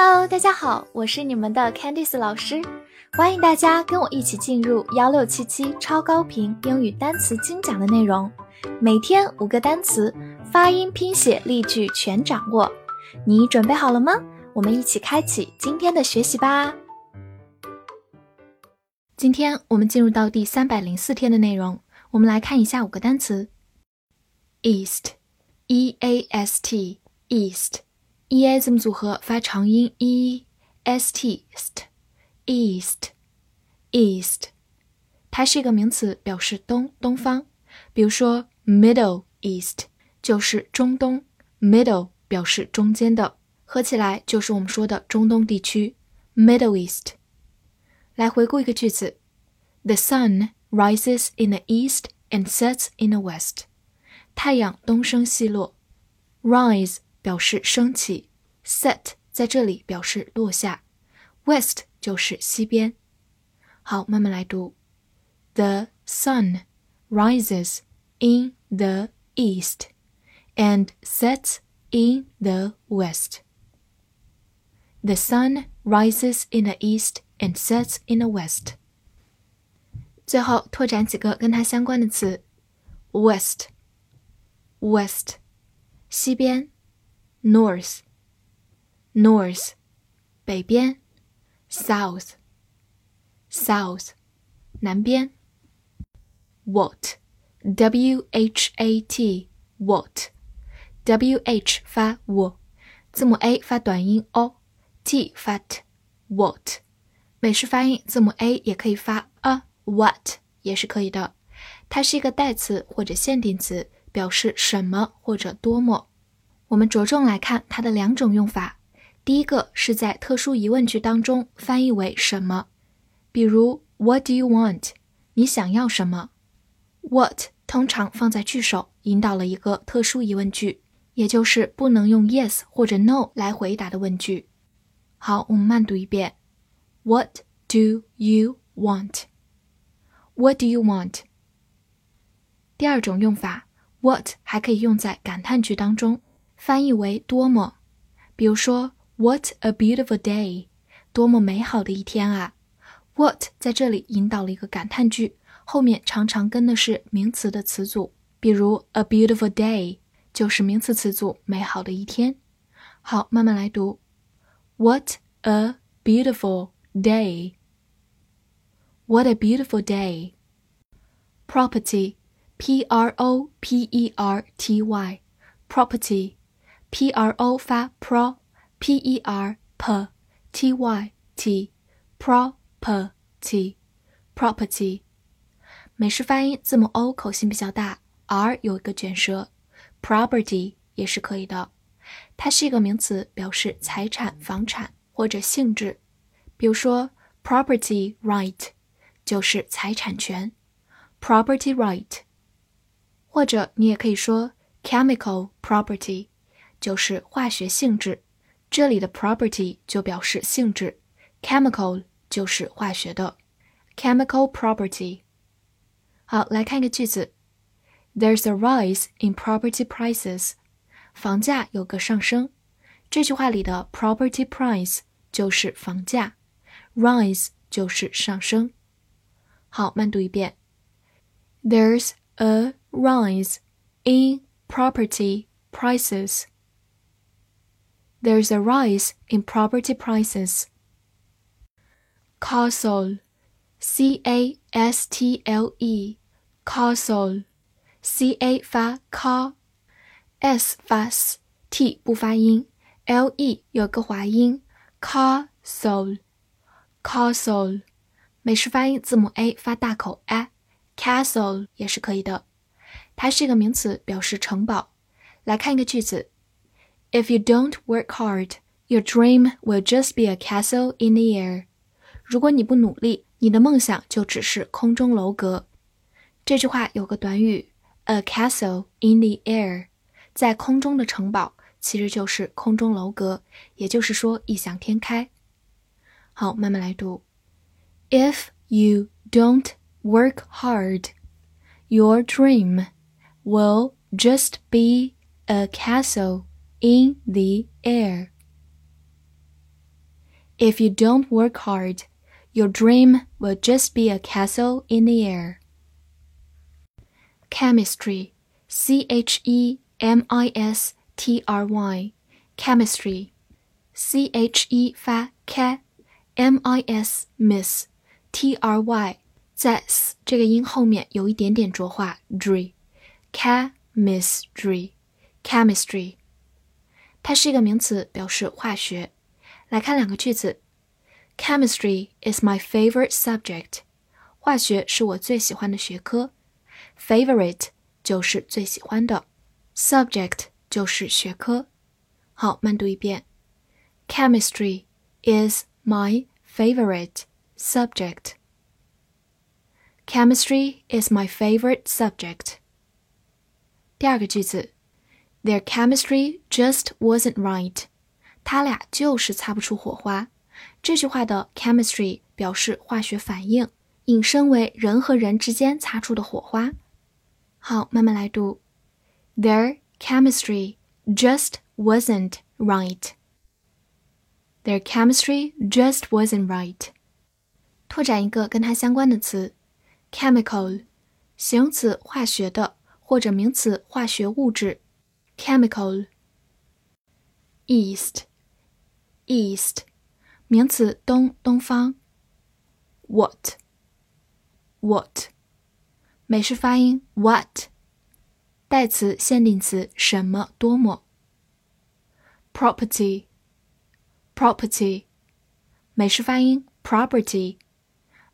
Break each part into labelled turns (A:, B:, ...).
A: Hello，大家好，我是你们的 Candice 老师，欢迎大家跟我一起进入幺六七七超高频英语单词精讲的内容，每天五个单词，发音、拼写、例句全掌握，你准备好了吗？我们一起开启今天的学习吧。今天我们进入到第三百零四天的内容，我们来看一下五个单词：east，e a s t，east。E a 字母组合发长音 e s t st east east，它是一个名词，表示东东方。比如说 Middle East 就是中东，Middle 表示中间的，合起来就是我们说的中东地区 Middle East。来回顾一个句子：The sun rises in the east and sets in the west。太阳东升西落，rise。表示升起，set 在这里表示落下，west 就是西边。好，慢慢来读：The sun rises in the east and sets in the west. The sun rises in the east and sets in the west. 最后拓展几个跟它相关的词：west，west，西边。North north 北边，south south 南边，what w h a t what w h 发 w，字母 a 发短音 o，t 发 t what 美式发音字母 a 也可以发 a what 也是可以的，它是一个代词或者限定词，表示什么或者多么。我们着重来看它的两种用法。第一个是在特殊疑问句当中翻译为什么，比如 What do you want？你想要什么？What 通常放在句首，引导了一个特殊疑问句，也就是不能用 yes 或者 no 来回答的问句。好，我们慢读一遍：What do you want？What do you want？第二种用法，What 还可以用在感叹句当中。翻译为多么，比如说 What a beautiful day，多么美好的一天啊！What 在这里引导了一个感叹句，后面常常跟的是名词的词组，比如 a beautiful day 就是名词词组，美好的一天。好，慢慢来读，What a beautiful day！What a beautiful day！Property，P R O P E R T Y，Property。 P R O 发 pro，P E R P T Y T，property，property。美式发音字母 O 口型比较大，R 有一个卷舌，property 也是可以的。它是一个名词，表示财产、房产或者性质。比如说，property right 就是财产权，property right。或者你也可以说 chemical property。就是化学性质，这里的 property 就表示性质，chemical 就是化学的，chemical property。好，来看一个句子，There's a rise in property prices，房价有个上升。这句话里的 property price 就是房价，rise 就是上升。好，慢读一遍，There's a rise in property prices。 there's a rise in property prices. Castle, C A S T L E, castle, C A 发 ca，S 发 s，T 不发音，L E 有个滑音，castle, castle，美式发音字母 A 发大口 a，castle 也是可以的，它是一个名词，表示城堡。来看一个句子。 If you don't work hard, your dream will just be a castle in the air. 如果你不努力，你的梦想就只是空中楼阁。这句话有个短语，a castle in the air，在空中的城堡其实就是空中楼阁，也就是说异想天开。好，慢慢来读。If you don't work hard, your dream will just be a castle in the air。 If you don't work hard, your dream will just be a castle in the air. Chemistry, C H E M I S T R Y, chemistry, C H E 发 k，M I S miss T R Y 在 s 这个音后面有一点点浊化，dry，chemistry，chemistry， 它是一个名词，表示化学。来看两个句子：Chemistry is my favorite subject。化学是我最喜欢的学科。Favorite 就是最喜欢的，subject 就是学科。好，慢读一遍：Chemistry is my favorite subject. Chemistry is my favorite subject. 第二个句子 ，Their chemistry just wasn't right. 他俩就是擦不出火花。这句话的 chemistry 表示化学反应，引申为人和人之间擦出的火花。好，慢慢来读。Their chemistry just wasn't right. Their chemistry just wasn't right. 拓展一个跟它相关的词，chemical，形容词，化学的，或者名词，化学物质。 chemical。east，east，名词，东，东方。what，what，美式发音 what，代词，限定词，什么，多么。property，property，美式发音 property。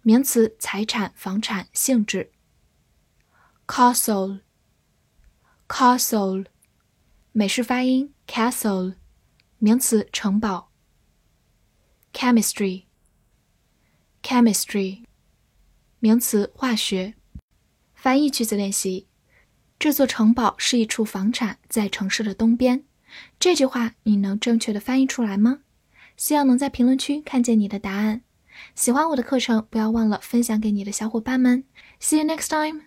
A: 名词，财产、房产、性质。castle，castle， 美式发音 castle，名词，城堡。chemistry，chemistry，名词，化学。翻译句子练习：这座城堡是一处房产，在城市的东边。这句话你能正确的翻译出来吗？希望能在评论区看见你的答案。喜欢我的课程，不要忘了分享给你的小伙伴们。See you next time.